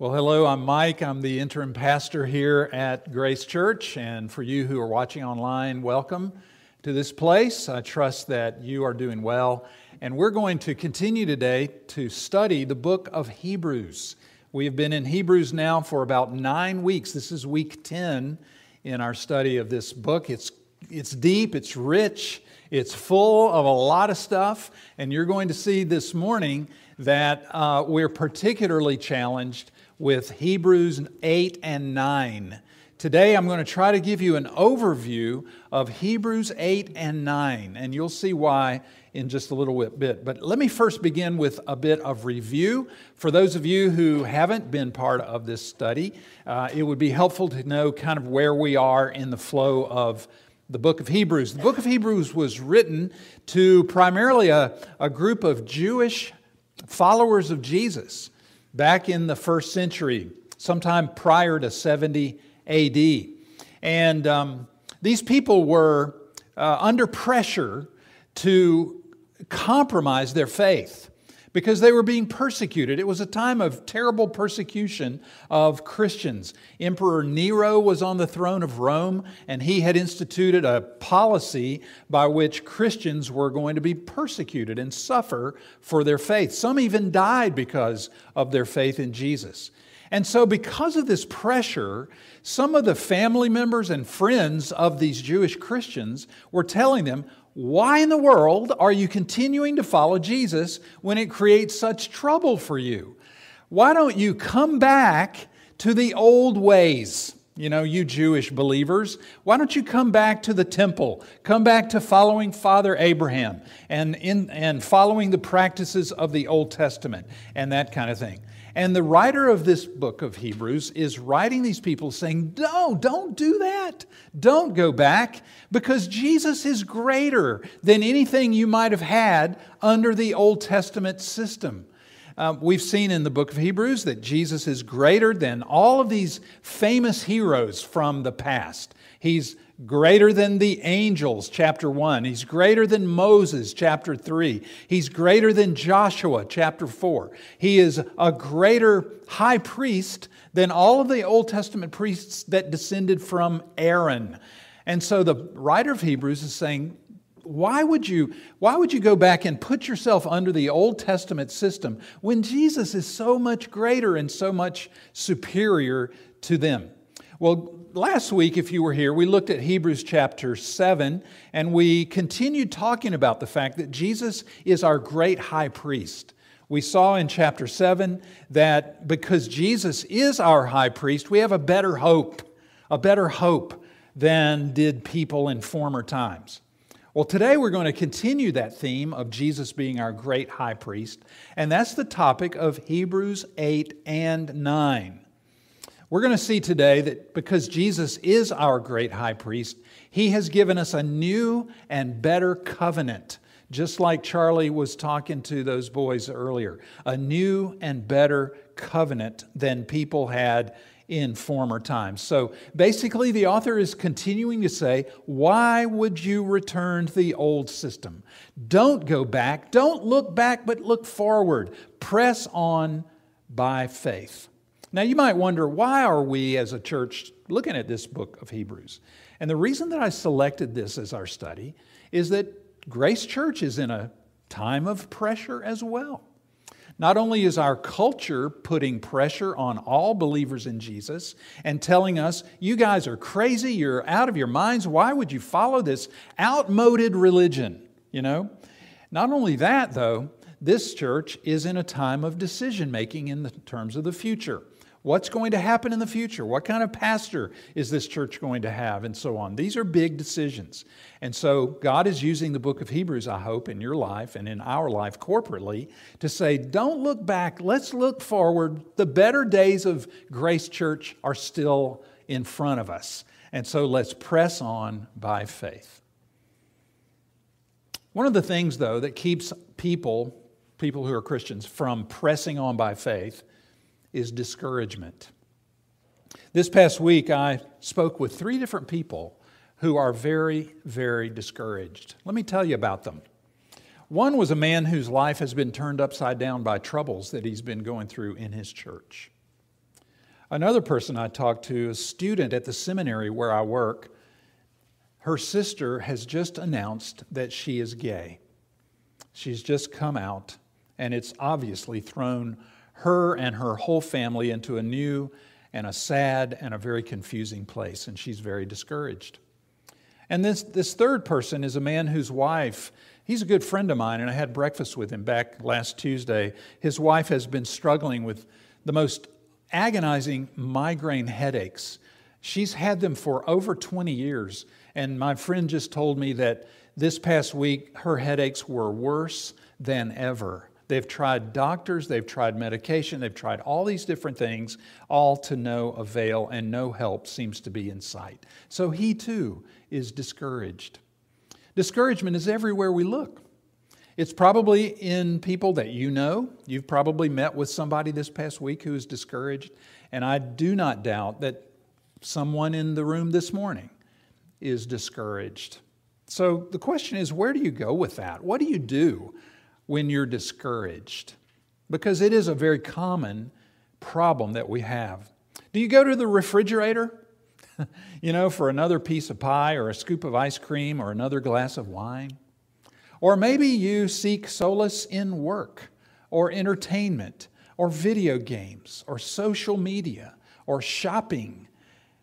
Well, hello, I'm Mike. I'm the interim pastor here at Grace Church. And for you who are watching online, welcome to this place. I trust that you are doing well. And we're going to continue today to study the book of Hebrews. We have been in Hebrews now for about nine weeks. This is week 10 in our study of this book. It's, it's deep, it's rich, it's full of a lot of stuff. And you're going to see this morning that uh, we're particularly challenged with Hebrews 8 and 9. Today I'm going to try to give you an overview of Hebrews 8 and 9, and you'll see why in just a little bit. But let me first begin with a bit of review. For those of you who haven't been part of this study, uh, it would be helpful to know kind of where we are in the flow of the book of Hebrews. The book of Hebrews was written to primarily a, a group of Jewish followers of Jesus back in the first century, sometime prior to 70 AD. And um, these people were uh, under pressure to compromise their faith because they were being persecuted. It was a time of terrible persecution of Christians. Emperor Nero was on the throne of Rome, and he had instituted a policy by which Christians were going to be persecuted and suffer for their faith. Some even died because of their faith in Jesus. And so, because of this pressure, some of the family members and friends of these Jewish Christians were telling them, why in the world are you continuing to follow Jesus when it creates such trouble for you? Why don't you come back to the old ways? You know, you Jewish believers, why don't you come back to the temple? Come back to following Father Abraham and, in, and following the practices of the Old Testament and that kind of thing. And the writer of this book of Hebrews is writing these people saying, No, don't do that. Don't go back because Jesus is greater than anything you might have had under the Old Testament system. Uh, we've seen in the book of Hebrews that Jesus is greater than all of these famous heroes from the past. He's greater than the angels, chapter 1. He's greater than Moses, chapter 3. He's greater than Joshua, chapter 4. He is a greater high priest than all of the Old Testament priests that descended from Aaron. And so the writer of Hebrews is saying, why would you why would you go back and put yourself under the Old Testament system when Jesus is so much greater and so much superior to them? Well, last week, if you were here, we looked at Hebrews chapter 7, and we continued talking about the fact that Jesus is our great high priest. We saw in chapter 7 that because Jesus is our high priest, we have a better hope, a better hope than did people in former times. Well, today we're going to continue that theme of Jesus being our great high priest, and that's the topic of Hebrews 8 and 9. We're going to see today that because Jesus is our great high priest, he has given us a new and better covenant, just like Charlie was talking to those boys earlier. A new and better covenant than people had in former times. So basically, the author is continuing to say, Why would you return to the old system? Don't go back. Don't look back, but look forward. Press on by faith. Now, you might wonder why are we as a church looking at this book of Hebrews? And the reason that I selected this as our study is that Grace Church is in a time of pressure as well. Not only is our culture putting pressure on all believers in Jesus and telling us, you guys are crazy, you're out of your minds, why would you follow this outmoded religion? You know? Not only that, though, this church is in a time of decision making in the terms of the future. What's going to happen in the future? What kind of pastor is this church going to have? And so on. These are big decisions. And so God is using the book of Hebrews, I hope, in your life and in our life corporately to say, don't look back, let's look forward. The better days of Grace Church are still in front of us. And so let's press on by faith. One of the things, though, that keeps people, people who are Christians, from pressing on by faith is discouragement. This past week, I spoke with three different people who are very, very discouraged. Let me tell you about them. One was a man whose life has been turned upside down by troubles that he's been going through in his church. Another person I talked to, a student at the seminary where I work, her sister has just announced that she is gay. She's just come out, and it's obviously thrown her and her whole family into a new and a sad and a very confusing place, and she's very discouraged. And this, this third person is a man whose wife, he's a good friend of mine, and I had breakfast with him back last Tuesday. His wife has been struggling with the most agonizing migraine headaches. She's had them for over 20 years, and my friend just told me that this past week her headaches were worse than ever. They've tried doctors, they've tried medication, they've tried all these different things, all to no avail, and no help seems to be in sight. So he too is discouraged. Discouragement is everywhere we look. It's probably in people that you know. You've probably met with somebody this past week who is discouraged, and I do not doubt that someone in the room this morning is discouraged. So the question is where do you go with that? What do you do when you're discouraged, because it is a very common problem that we have. Do you go to the refrigerator, you know, for another piece of pie or a scoop of ice cream or another glass of wine? Or maybe you seek solace in work or entertainment or video games or social media or shopping,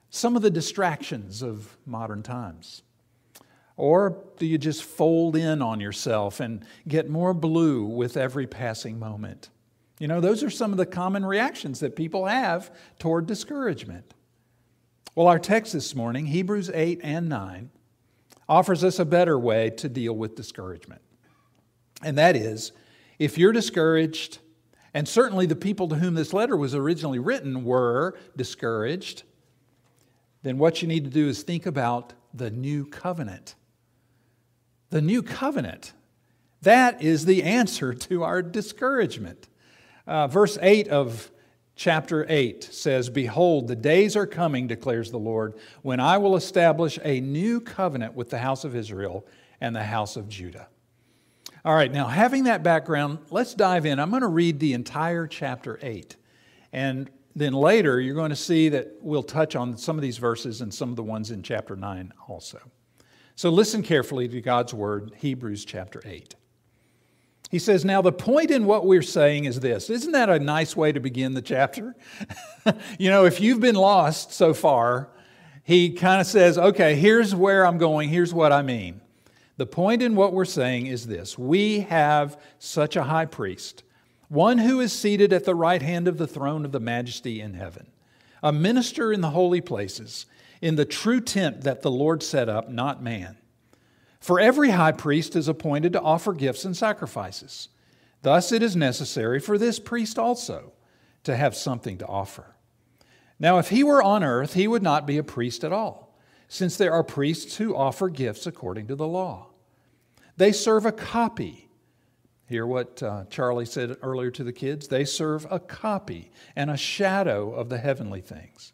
some of the distractions of modern times. Or do you just fold in on yourself and get more blue with every passing moment? You know, those are some of the common reactions that people have toward discouragement. Well, our text this morning, Hebrews 8 and 9, offers us a better way to deal with discouragement. And that is, if you're discouraged, and certainly the people to whom this letter was originally written were discouraged, then what you need to do is think about the new covenant the new covenant. That is the answer to our discouragement. Uh, verse 8 of chapter 8 says, Behold, the days are coming, declares the Lord, when I will establish a new covenant with the house of Israel and the house of Judah. All right, now having that background, let's dive in. I'm going to read the entire chapter 8. And then later, you're going to see that we'll touch on some of these verses and some of the ones in chapter 9 also. So listen carefully to God's word, Hebrews chapter 8. He says, Now the point in what we're saying is this. Isn't that a nice way to begin the chapter? you know, if you've been lost so far, he kind of says, Okay, here's where I'm going, here's what I mean. The point in what we're saying is this we have such a high priest, one who is seated at the right hand of the throne of the majesty in heaven, a minister in the holy places in the true tent that the Lord set up, not man. For every high priest is appointed to offer gifts and sacrifices. Thus it is necessary for this priest also to have something to offer. Now, if he were on earth, he would not be a priest at all, since there are priests who offer gifts according to the law. They serve a copy. Hear what uh, Charlie said earlier to the kids? They serve a copy and a shadow of the heavenly things.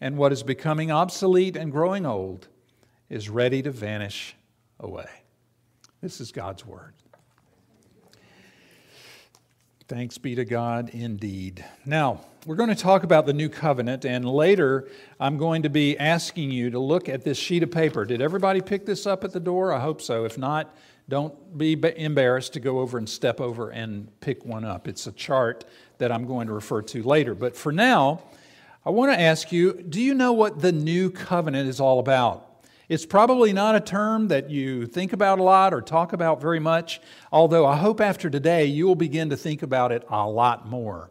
and what is becoming obsolete and growing old is ready to vanish away. This is God's Word. Thanks be to God indeed. Now, we're going to talk about the new covenant, and later I'm going to be asking you to look at this sheet of paper. Did everybody pick this up at the door? I hope so. If not, don't be embarrassed to go over and step over and pick one up. It's a chart that I'm going to refer to later. But for now, I want to ask you do you know what the new covenant is all about? It's probably not a term that you think about a lot or talk about very much, although I hope after today you will begin to think about it a lot more.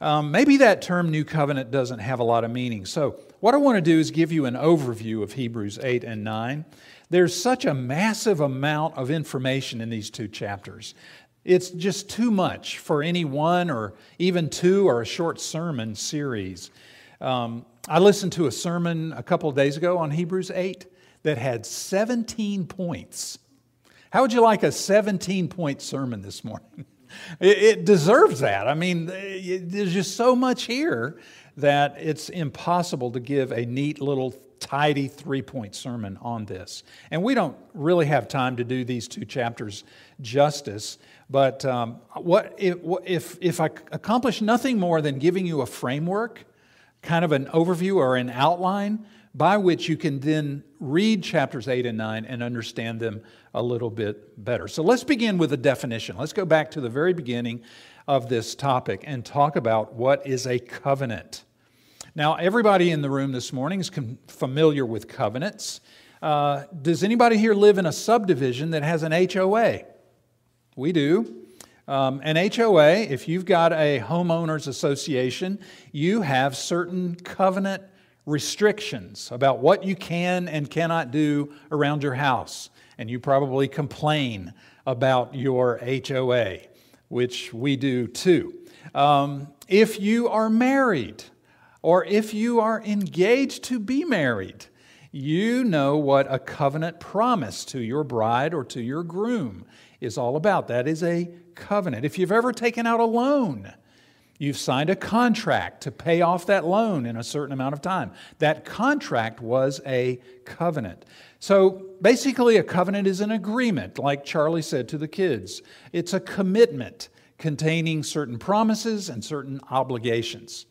Um, maybe that term new covenant doesn't have a lot of meaning. So, what I want to do is give you an overview of Hebrews 8 and 9. There's such a massive amount of information in these two chapters. It's just too much for any one or even two or a short sermon series. Um, I listened to a sermon a couple days ago on Hebrews 8 that had 17 points. How would you like a 17 point sermon this morning? It, deserves that. I mean, there's just so much here that it's impossible to give a neat little tidy three point sermon on this. And we don't really have time to do these two chapters justice. But um, what if, if, if I accomplish nothing more than giving you a framework, kind of an overview or an outline, by which you can then read chapters 8 and 9 and understand them a little bit better. So let's begin with a definition. Let's go back to the very beginning of this topic and talk about what is a covenant. Now, everybody in the room this morning is familiar with covenants. Uh, does anybody here live in a subdivision that has an HOA? We do. Um, an HOA, if you've got a homeowners association, you have certain covenant restrictions about what you can and cannot do around your house. And you probably complain about your HOA, which we do too. Um, if you are married, or if you are engaged to be married, you know what a covenant promise to your bride or to your groom is all about. That is a covenant. If you've ever taken out a loan, You've signed a contract to pay off that loan in a certain amount of time. That contract was a covenant. So basically, a covenant is an agreement, like Charlie said to the kids. It's a commitment containing certain promises and certain obligations.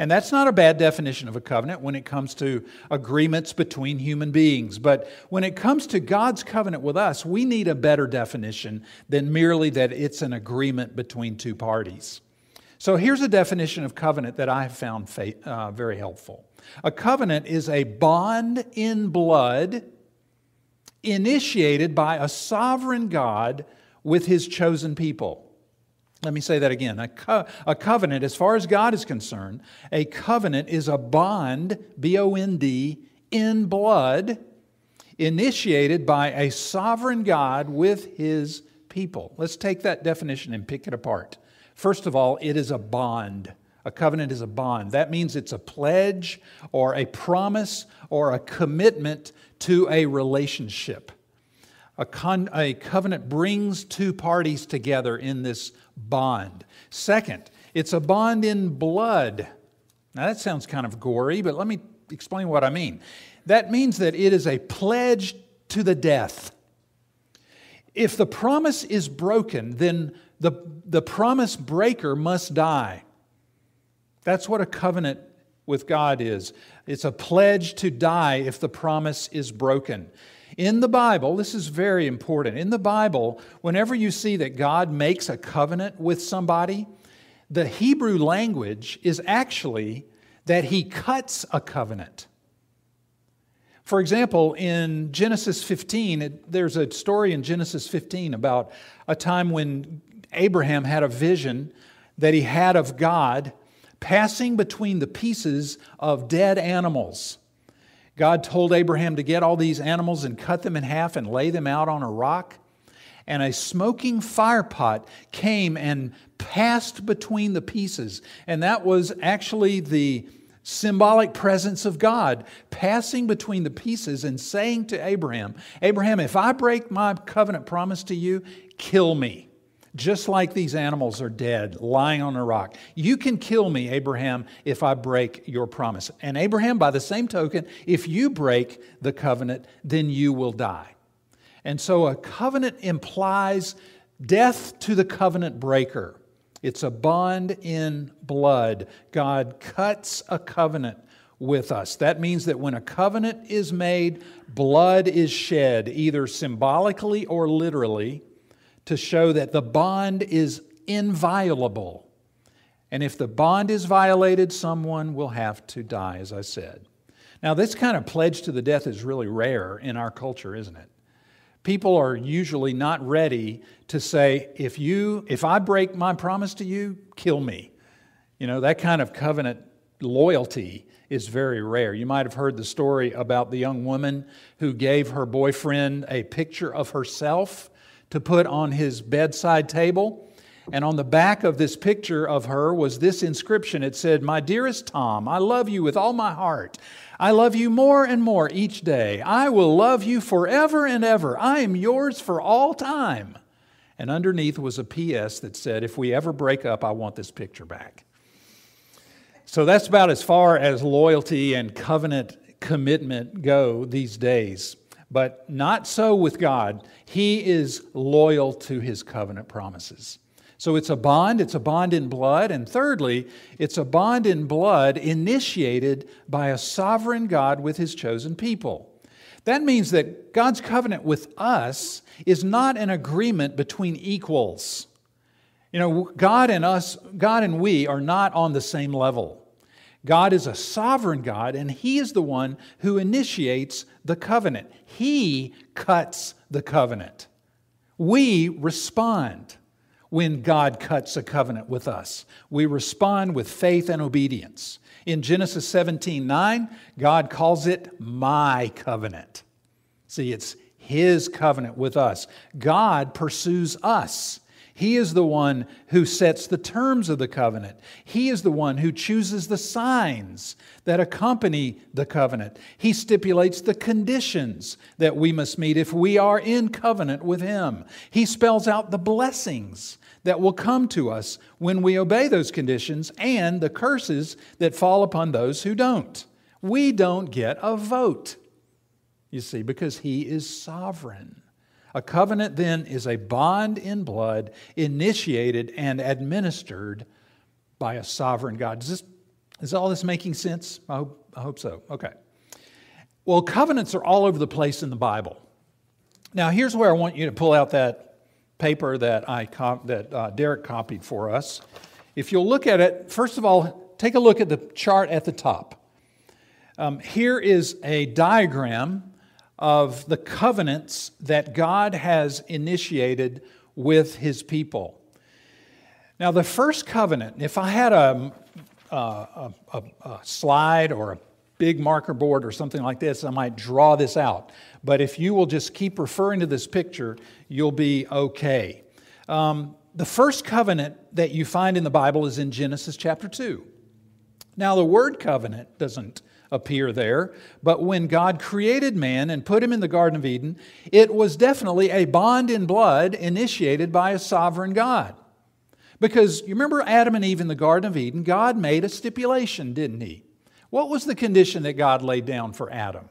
And that's not a bad definition of a covenant when it comes to agreements between human beings. But when it comes to God's covenant with us, we need a better definition than merely that it's an agreement between two parties. So here's a definition of covenant that I have found uh, very helpful. A covenant is a bond in blood initiated by a sovereign God with his chosen people. Let me say that again. A, co- a covenant, as far as God is concerned, a covenant is a bond, B O N D, in blood, initiated by a sovereign God with his people. Let's take that definition and pick it apart. First of all, it is a bond. A covenant is a bond. That means it's a pledge or a promise or a commitment to a relationship. A, con- a, covenant brings two parties together in this bond. Second, it's a bond in blood. Now, that sounds kind of gory, but let me explain what I mean. That means that it is a pledge to the death. If the promise is broken, then the, the promise breaker must die. That's what a covenant with God is. It's a pledge to die if the promise is broken. In the Bible, this is very important. In the Bible, whenever you see that God makes a covenant with somebody, the Hebrew language is actually that he cuts a covenant. For example, in Genesis 15, it, there's a story in Genesis 15 about a time when Abraham had a vision that he had of God passing between the pieces of dead animals. God told Abraham to get all these animals and cut them in half and lay them out on a rock. And a smoking firepot came and passed between the pieces. And that was actually the symbolic presence of God passing between the pieces and saying to Abraham, Abraham, if I break my covenant promise to you, kill me. Just like these animals are dead, lying on a rock. You can kill me, Abraham, if I break your promise. And Abraham, by the same token, if you break the covenant, then you will die. And so a covenant implies death to the covenant breaker. It's a bond in blood. God cuts a covenant with us. That means that when a covenant is made, blood is shed, either symbolically or literally to show that the bond is inviolable. And if the bond is violated, someone will have to die, as I said. Now, this kind of pledge to the death is really rare in our culture, isn't it? People are usually not ready to say, if you if I break my promise to you, kill me. You know, that kind of covenant loyalty is very rare. You might have heard the story about the young woman who gave her boyfriend a picture of herself to put on his bedside table. And on the back of this picture of her was this inscription. It said, My dearest Tom, I love you with all my heart. I love you more and more each day. I will love you forever and ever. I am yours for all time. And underneath was a PS that said, If we ever break up, I want this picture back. So that's about as far as loyalty and covenant commitment go these days. But not so with God. He is loyal to his covenant promises. So it's a bond, it's a bond in blood. And thirdly, it's a bond in blood initiated by a sovereign God with his chosen people. That means that God's covenant with us is not an agreement between equals. You know, God and us, God and we are not on the same level. God is a sovereign God, and He is the one who initiates the covenant. He cuts the covenant. We respond when God cuts a covenant with us. We respond with faith and obedience. In Genesis 17 9, God calls it my covenant. See, it's His covenant with us. God pursues us. He is the one who sets the terms of the covenant. He is the one who chooses the signs that accompany the covenant. He stipulates the conditions that we must meet if we are in covenant with Him. He spells out the blessings that will come to us when we obey those conditions and the curses that fall upon those who don't. We don't get a vote, you see, because He is sovereign. A covenant then is a bond in blood initiated and administered by a sovereign God. Is, this, is all this making sense? I hope, I hope so. Okay. Well, covenants are all over the place in the Bible. Now, here's where I want you to pull out that paper that, I that uh, Derek copied for us. If you'll look at it, first of all, take a look at the chart at the top. Um, here is a diagram of the covenants that God has initiated with his people. Now, the first covenant, if I had a, a, a, a, slide or a big marker board or something like this, I might draw this out. But if you will just keep referring to this picture, you'll be okay. Um, the first covenant that you find in the Bible is in Genesis chapter 2. Now, the word covenant doesn't appear there. But when God created man and put him in the Garden of Eden, it was definitely a bond in blood initiated by a sovereign God. Because you remember Adam and Eve in the Garden of Eden, God made a stipulation, didn't he? What was the condition that God laid down for Adam?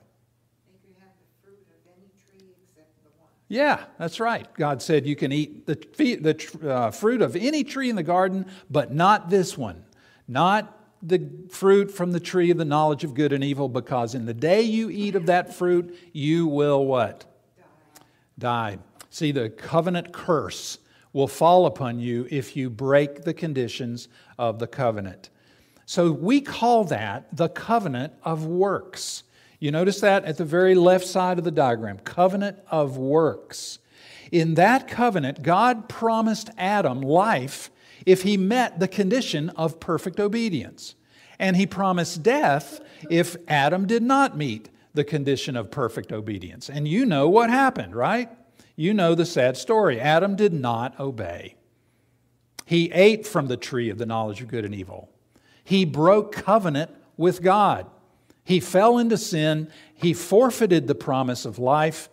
Yeah, that's right. God said you can eat the, the uh, fruit of any tree in the garden, but not this one. Not the fruit from the tree of the knowledge of good and evil, because in the day you eat of that fruit, you will what? Die. See, the covenant curse will fall upon you if you break the conditions of the covenant. So we call that the covenant of works. You notice that at the very left side of the diagram covenant of works. In that covenant, God promised Adam life if he met the condition of perfect obedience. And he promised death if Adam did not meet the condition of perfect obedience. And you know what happened, right? You know the sad story. Adam did not obey. He ate from the tree of the knowledge of good and evil. He broke covenant with God. He fell into sin. He forfeited the promise of life.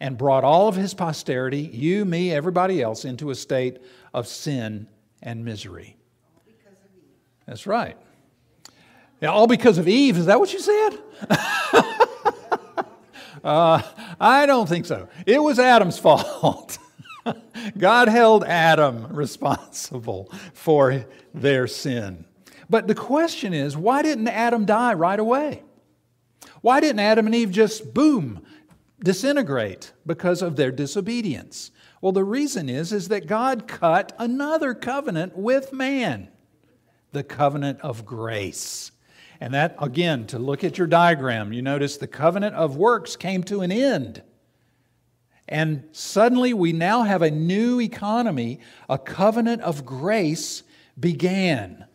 and brought all of his posterity, you, me, everybody else, into a state of sin and misery. That's right. Yeah, all because of Eve. Is that what you said? uh, I don't think so. It was Adam's fault. God held Adam responsible for their sin. But the question is why didn't Adam die right away? Why didn't Adam and Eve just, boom, disintegrate because of their disobedience? Well, the reason is, is that God cut another covenant with man, the covenant of grace. And that, again, to look at your diagram, you notice the covenant of works came to an end. And suddenly we now have a new economy. A covenant of grace began.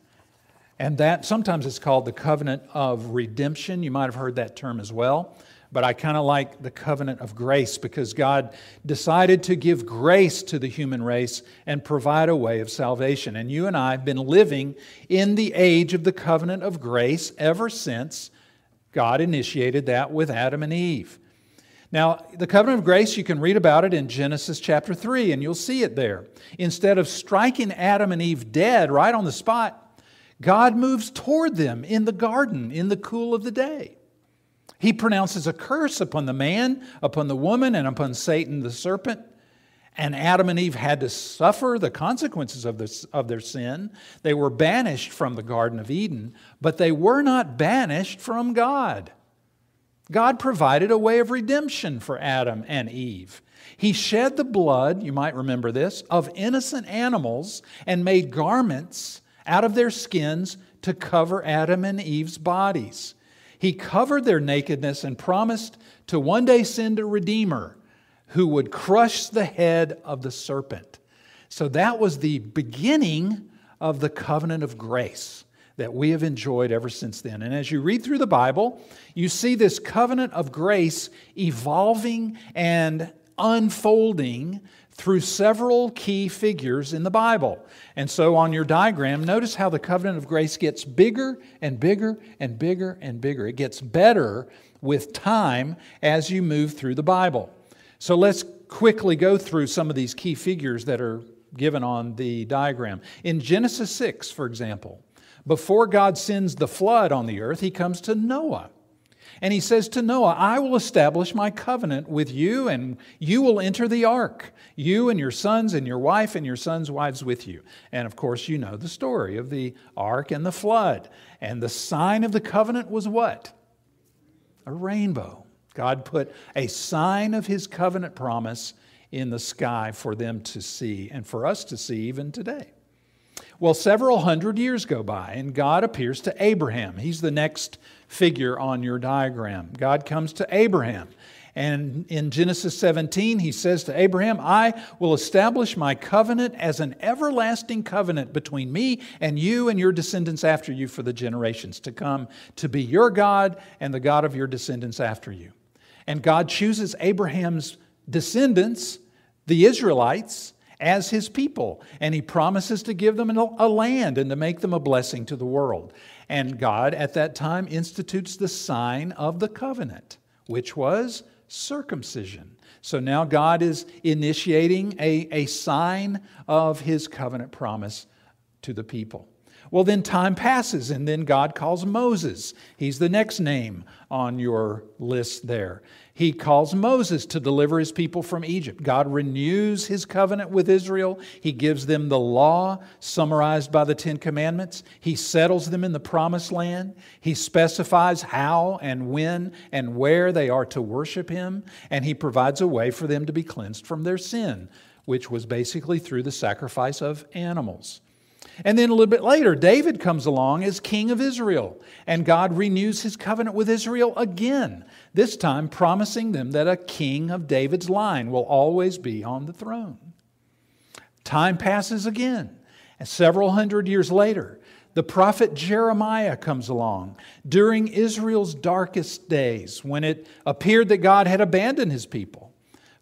And that sometimes it's called the covenant of redemption. You might have heard that term as well. But I kind of like the covenant of grace because God decided to give grace to the human race and provide a way of salvation. And you and I have been living in the age of the covenant of grace ever since God initiated that with Adam and Eve. Now, the covenant of grace, you can read about it in Genesis chapter 3, and you'll see it there. Instead of striking Adam and Eve dead right on the spot, God moves toward them in the garden in the cool of the day. He pronounces a curse upon the man, upon the woman, and upon Satan the serpent. And Adam and Eve had to suffer the consequences of, this, of their sin. They were banished from the Garden of Eden, but they were not banished from God. God provided a way of redemption for Adam and Eve. He shed the blood, you might remember this, of innocent animals and made garments out of their skins to cover Adam and Eve's bodies. He covered their nakedness and promised to one day send a Redeemer who would crush the head of the serpent. So that was the beginning of the covenant of grace that we have enjoyed ever since then. And as you read through the Bible, you see this covenant of grace evolving and unfolding through several key figures in the Bible. And so on your diagram, notice how the covenant of grace gets bigger and bigger and bigger and bigger. It gets better with time as you move through the Bible. So let's quickly go through some of these key figures that are given on the diagram. In Genesis 6, for example, before God sends the flood on the earth, he comes to Noah. And he says to Noah, I will establish my covenant with you, and you will enter the ark, you and your sons and your wife and your sons' wives with you. And of course, you know the story of the ark and the flood. And the sign of the covenant was what? A rainbow. God put a sign of his covenant promise in the sky for them to see and for us to see even today. Well, several hundred years go by, and God appears to Abraham. He's the next figure on your diagram. God comes to Abraham. And in Genesis 17, he says to Abraham, I will establish my covenant as an everlasting covenant between me and you and your descendants after you for the generations to come, to be your God and the God of your descendants after you. And God chooses Abraham's descendants, the Israelites, as his people. And he promises to give them a land and to make them a blessing to the world. And God at that time institutes the sign of the covenant, which was circumcision. So now God is initiating a, a sign of his covenant promise to the people. Well, then time passes, and then God calls Moses. He's the next name on your list there. He calls Moses to deliver his people from Egypt. God renews his covenant with Israel. He gives them the law, summarized by the Ten Commandments. He settles them in the promised land. He specifies how and when and where they are to worship him. And he provides a way for them to be cleansed from their sin, which was basically through the sacrifice of animals. And then a little bit later, David comes along as king of Israel, and God renews his covenant with Israel again, this time promising them that a king of David's line will always be on the throne. Time passes again, and several hundred years later, the prophet Jeremiah comes along during Israel's darkest days when it appeared that God had abandoned his people.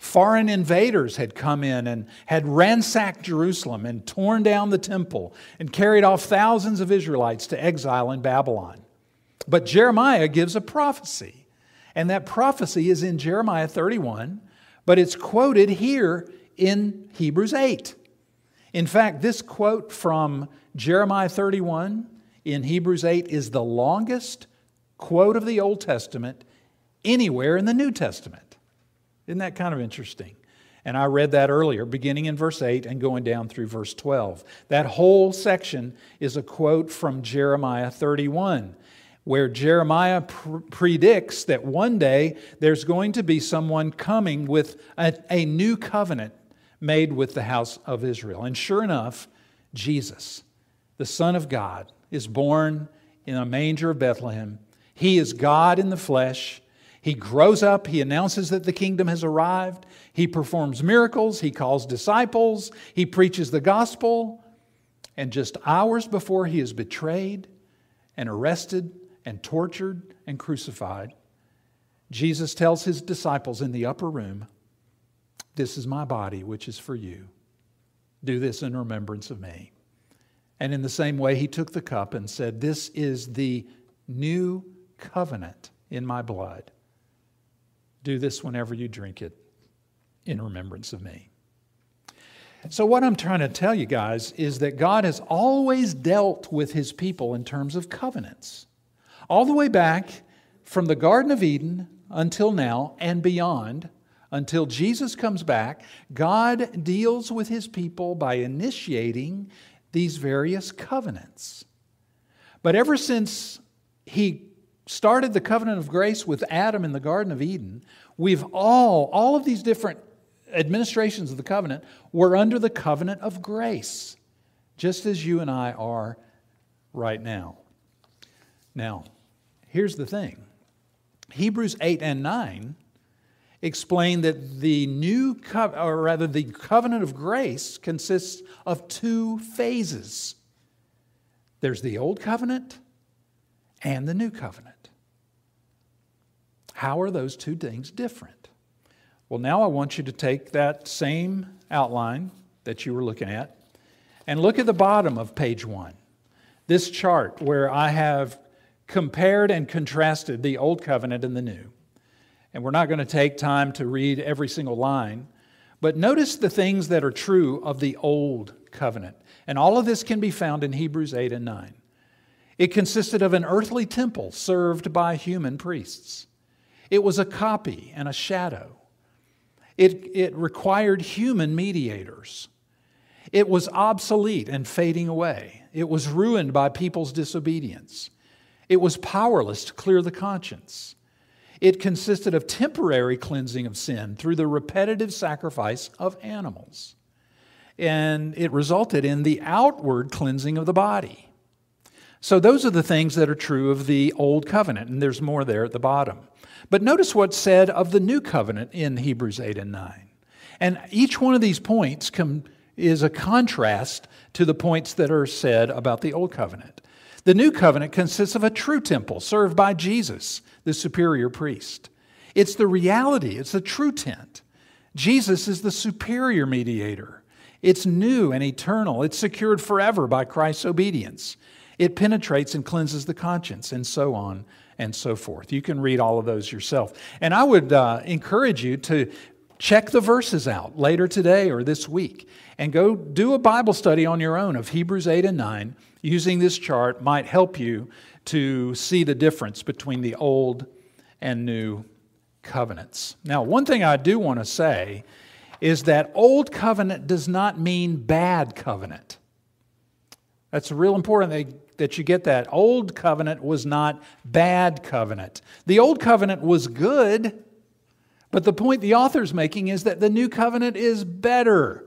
Foreign invaders had come in and had ransacked Jerusalem and torn down the temple and carried off thousands of Israelites to exile in Babylon. But Jeremiah gives a prophecy, and that prophecy is in Jeremiah 31, but it's quoted here in Hebrews 8. In fact, this quote from Jeremiah 31 in Hebrews 8 is the longest quote of the Old Testament anywhere in the New Testament. Isn't that kind of interesting? And I read that earlier, beginning in verse 8 and going down through verse 12. That whole section is a quote from Jeremiah 31, where Jeremiah pr- predicts that one day there's going to be someone coming with a, a new covenant made with the house of Israel. And sure enough, Jesus, the Son of God, is born in a manger of Bethlehem. He is God in the flesh. He grows up, he announces that the kingdom has arrived, he performs miracles, he calls disciples, he preaches the gospel. And just hours before he is betrayed and arrested and tortured and crucified, Jesus tells his disciples in the upper room, This is my body, which is for you. Do this in remembrance of me. And in the same way, he took the cup and said, This is the new covenant in my blood. Do this whenever you drink it in remembrance of me. So, what I'm trying to tell you guys is that God has always dealt with his people in terms of covenants. All the way back from the Garden of Eden until now and beyond, until Jesus comes back, God deals with his people by initiating these various covenants. But ever since he started the covenant of grace with Adam in the Garden of Eden, we've all, all of these different administrations of the covenant were under the covenant of grace, just as you and I are right now. Now, here's the thing Hebrews 8 and 9 explain that the new co- or rather the covenant of grace consists of two phases. There's the old covenant and the new covenant. How are those two things different? Well, now I want you to take that same outline that you were looking at and look at the bottom of page one. This chart where I have compared and contrasted the old covenant and the new. And we're not going to take time to read every single line, but notice the things that are true of the old covenant. And all of this can be found in Hebrews 8 and 9. It consisted of an earthly temple served by human priests. It was a copy and a shadow. It, it required human mediators. It was obsolete and fading away. It was ruined by people's disobedience. It was powerless to clear the conscience. It consisted of temporary cleansing of sin through the repetitive sacrifice of animals. And it resulted in the outward cleansing of the body. So, those are the things that are true of the Old Covenant, and there's more there at the bottom. But notice what's said of the New Covenant in Hebrews 8 and 9. And each one of these points come, is a contrast to the points that are said about the Old Covenant. The New Covenant consists of a true temple served by Jesus, the superior priest. It's the reality, it's the true tent. Jesus is the superior mediator. It's new and eternal, it's secured forever by Christ's obedience. It penetrates and cleanses the conscience, and so on and so forth. You can read all of those yourself. And I would uh, encourage you to check the verses out later today or this week and go do a Bible study on your own of Hebrews 8 and 9. Using this chart might help you to see the difference between the old and new covenants. Now, one thing I do want to say is that old covenant does not mean bad covenant. That's real important that you get that. Old covenant was not bad covenant. The old covenant was good, but the point the author's making is that the new covenant is better.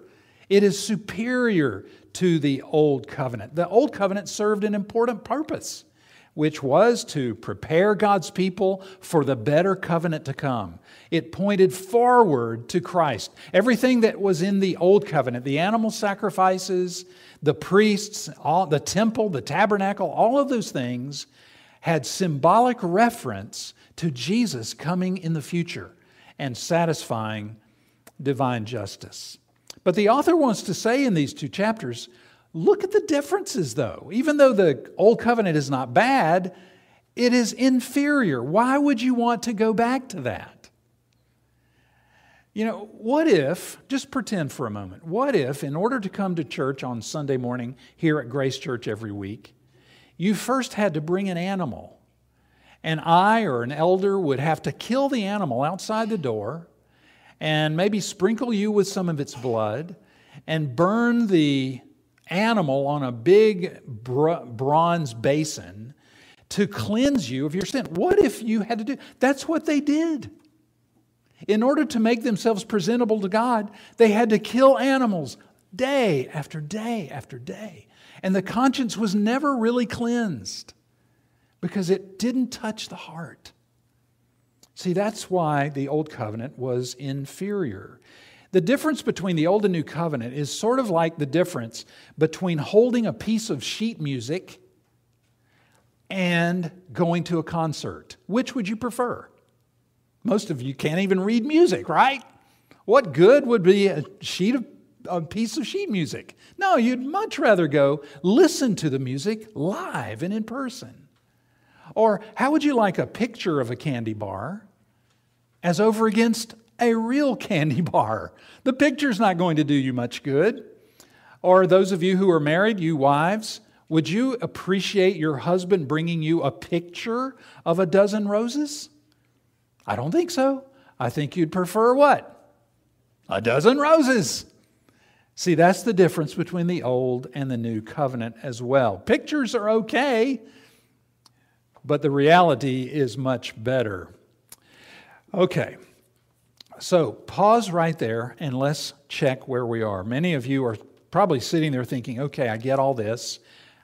It is superior to the old covenant. The old covenant served an important purpose, which was to prepare God's people for the better covenant to come. It pointed forward to Christ. Everything that was in the old covenant, the animal sacrifices, the priests, all, the temple, the tabernacle, all of those things had symbolic reference to Jesus coming in the future and satisfying divine justice. But the author wants to say in these two chapters look at the differences, though. Even though the Old Covenant is not bad, it is inferior. Why would you want to go back to that? You know, what if, just pretend for a moment, what if, in order to come to church on Sunday morning here at Grace Church every week, you first had to bring an animal, and I or an elder would have to kill the animal outside the door and maybe sprinkle you with some of its blood and burn the animal on a big bronze basin to cleanse you of your sin. What if you had to do? That's what they did. In order to make themselves presentable to God, they had to kill animals day after day after day. And the conscience was never really cleansed because it didn't touch the heart. See, that's why the Old Covenant was inferior. The difference between the Old and New Covenant is sort of like the difference between holding a piece of sheet music and going to a concert. Which would you prefer? Most of you can't even read music, right? What good would be a sheet of a piece of sheet music? No, you'd much rather go listen to the music live and in person. Or how would you like a picture of a candy bar as over against a real candy bar? The picture's not going to do you much good. Or those of you who are married, you wives, would you appreciate your husband bringing you a picture of a dozen roses? I don't think so. I think you'd prefer what? A dozen roses. See, that's the difference between the old and the new covenant as well. Pictures are okay, but the reality is much better. Okay, so pause right there and let's check where we are. Many of you are probably sitting there thinking, okay, I get all this.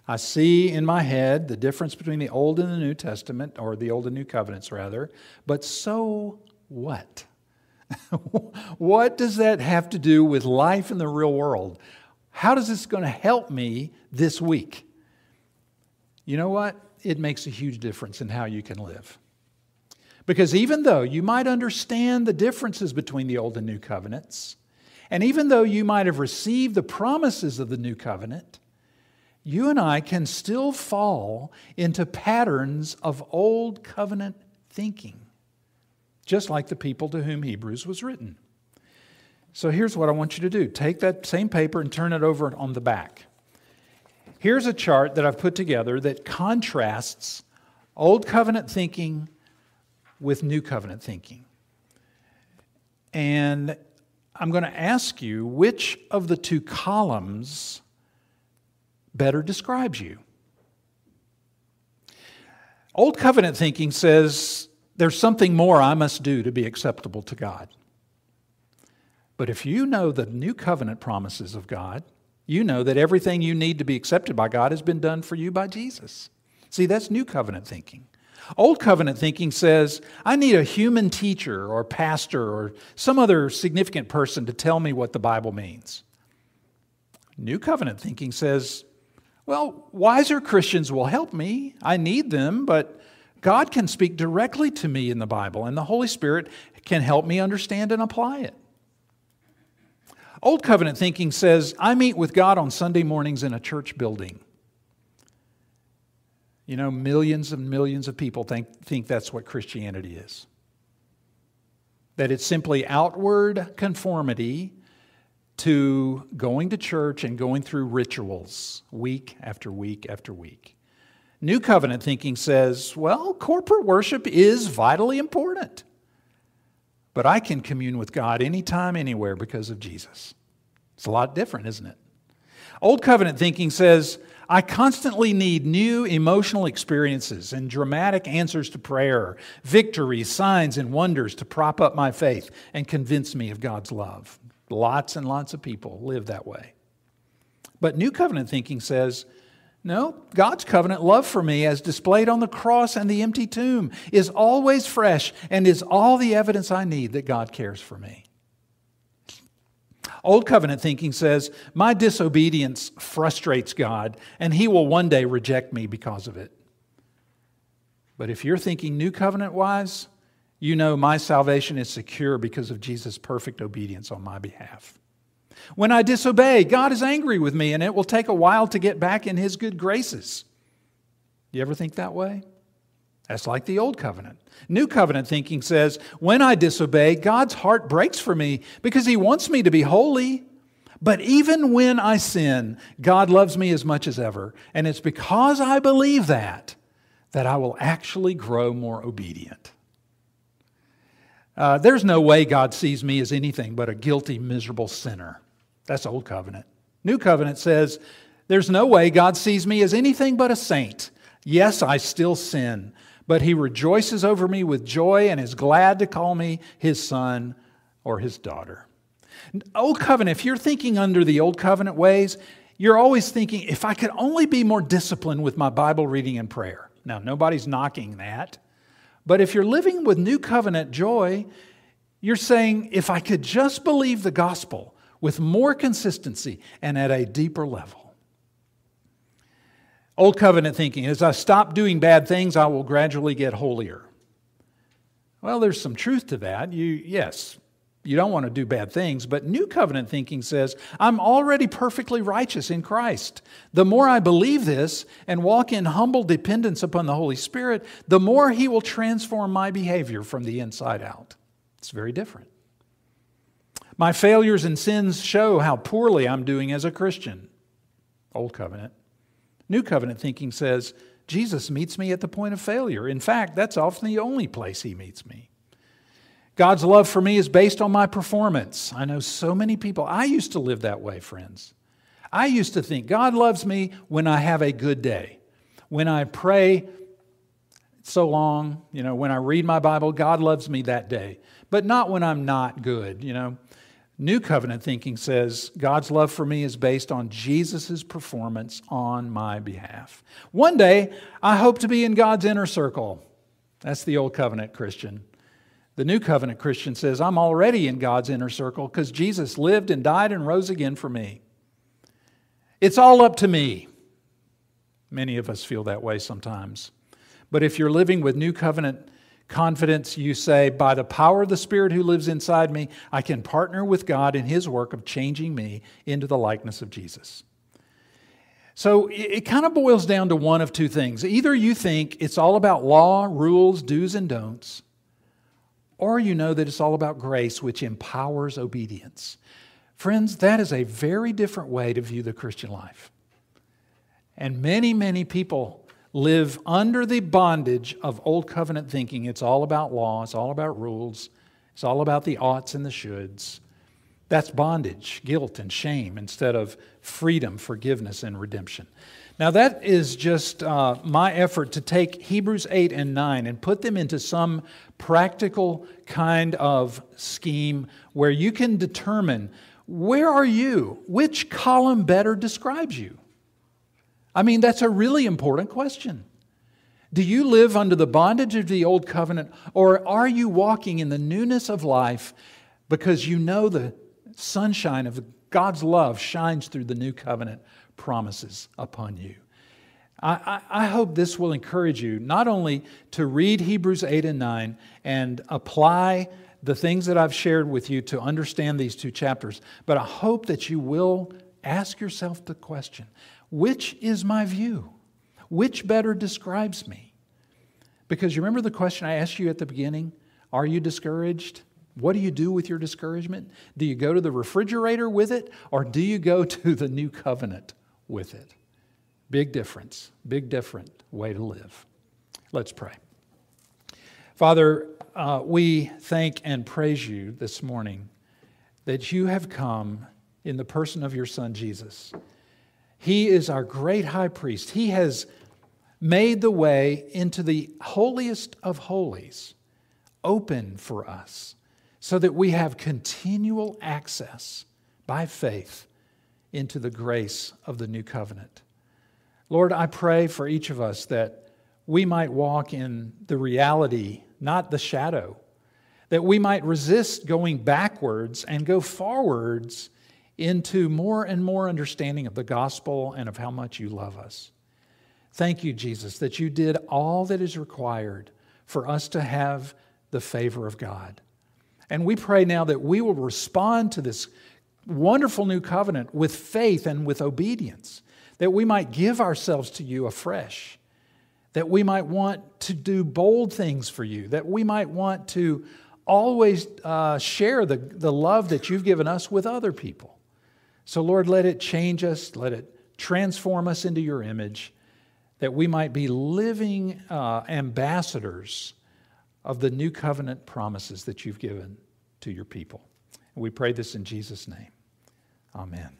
I see in my head the difference between the Old and the New Testament, or the Old and New Covenants, rather. But so what? what does that have to do with life in the real world? How does this going to help me this week? You know what? It makes a huge difference in how you can live. Because even though you might understand the differences between the Old and New Covenants, and even though you might have received the promises of the New Covenant, you and I can still fall into patterns of old covenant thinking, just like the people to whom Hebrews was written. So here's what I want you to do take that same paper and turn it over on the back. Here's a chart that I've put together that contrasts old covenant thinking with new covenant thinking. And I'm going to ask you which of the two columns better describes you. Old covenant thinking says there's something more I must do to be acceptable to God. But if you know the new covenant promises of God, you know that everything you need to be accepted by God has been done for you by Jesus. See, that's new covenant thinking. Old covenant thinking says, I need a human teacher or pastor or some other significant person to tell me what the Bible means. New covenant thinking says, well, wiser Christians will help me. I need them, but God can speak directly to me in the Bible, and the Holy Spirit can help me understand and apply it. Old covenant thinking says, I meet with God on Sunday mornings in a church building. You know, millions and millions of people think, think that's what Christianity is. That it's simply outward conformity to going to church and going through rituals week after week after week. New covenant thinking says, well, corporate worship is vitally important, but I can commune with God anytime, anywhere because of Jesus. It's a lot different, isn't it? Old covenant thinking says, I constantly need new emotional experiences and dramatic answers to prayer, victories, signs, and wonders to prop up my faith and convince me of God's love. Lots and lots of people live that way. But New Covenant thinking says, no, God's covenant love for me, as displayed on the cross and the empty tomb, is always fresh and is all the evidence I need that God cares for me. Old covenant thinking says, My disobedience frustrates God, and He will one day reject me because of it. But if you're thinking new covenant wise, you know my salvation is secure because of Jesus' perfect obedience on my behalf. When I disobey, God is angry with me, and it will take a while to get back in His good graces. You ever think that way? That's like the old covenant. New covenant thinking says, when I disobey, God's heart breaks for me because he wants me to be holy. But even when I sin, God loves me as much as ever. And it's because I believe that that I will actually grow more obedient. Uh, there's no way God sees me as anything but a guilty, miserable sinner. That's Old Covenant. New Covenant says there's no way God sees me as anything but a saint. Yes, I still sin, but He rejoices over me with joy and is glad to call me His son or His daughter. Old Covenant, if you're thinking under the Old Covenant ways, you're always thinking, if I could only be more disciplined with my Bible reading and prayer. Now, nobody's knocking that. But if you're living with New Covenant joy, you're saying, if I could just believe the gospel with more consistency and at a deeper level. Old Covenant thinking, as I stop doing bad things, I will gradually get holier. Well, there's some truth to that. You, yes, you don't want to do bad things, but New Covenant thinking says, I'm already perfectly righteous in Christ. The more I believe this and walk in humble dependence upon the Holy Spirit, the more He will transform my behavior from the inside out. It's very different. My failures and sins show how poorly I'm doing as a Christian. Old Covenant. New Covenant thinking says, Jesus meets me at the point of failure. In fact, that's often the only place He meets me. God's love for me is based on my performance. I know so many people. I used to live that way, friends. I used to think God loves me when I have a good day. When I pray so long, you know, when I read my Bible, God loves me that day. But not when I'm not good, you know. New covenant thinking says God's love for me is based on Jesus' performance on my behalf. One day, I hope to be in God's inner circle. That's the old covenant Christian. The New Covenant Christian says, I'm already in God's inner circle because Jesus lived and died and rose again for me. It's all up to me. Many of us feel that way sometimes. But if you're living with New Covenant confidence, you say, By the power of the Spirit who lives inside me, I can partner with God in His work of changing me into the likeness of Jesus. So it, kind of boils down to one of two things. Either you think it's all about law, rules, do's, and don'ts or you know that it's all about grace, which empowers obedience. Friends, that is a very different way to view the Christian life. And many, many people live under the bondage of old covenant thinking. It's all about law, it's all about rules, it's all about the oughts and the shoulds. That's bondage, guilt, and shame instead of freedom, forgiveness, and redemption. Now, that is just uh, my effort to take Hebrews 8 and 9 and put them into some practical kind of scheme where you can determine where are you? Which column better describes you? I mean, that's a really important question. Do you live under the bondage of the old covenant, or are you walking in the newness of life because you know the sunshine of God's love shines through the new covenant promises upon you. I, I, hope this will encourage you not only to read Hebrews 8 and 9 and apply the things that I've shared with you to understand these two chapters, but I hope that you will ask yourself the question which is my view? Which better describes me? Because you remember the question I asked you at the beginning? Are you discouraged? What do you do with your discouragement? Do you go to the refrigerator with it, or do you go to the new covenant with it. Big difference, big different way to live. Let's pray. Father, uh, we thank and praise you this morning that you have come in the person of your Son, Jesus. He is our great high priest. He has made the way into the holiest of holies open for us so that we have continual access by faith into the grace of the new covenant. Lord, I pray for each of us that we might walk in the reality, not the shadow, that we might resist going backwards and go forwards into more and more understanding of the gospel and of how much you love us. Thank you, Jesus, that you did all that is required for us to have the favor of God. And we pray now that we will respond to this wonderful new covenant with faith and with obedience, that we might give ourselves to you afresh, that we might want to do bold things for you, that we might want to always uh, share the, the love that you've given us with other people. So, Lord, let it change us, let it transform us into your image, that we might be living uh, ambassadors of the new covenant promises that you've given to your people. And we pray this in Jesus' name. Amen.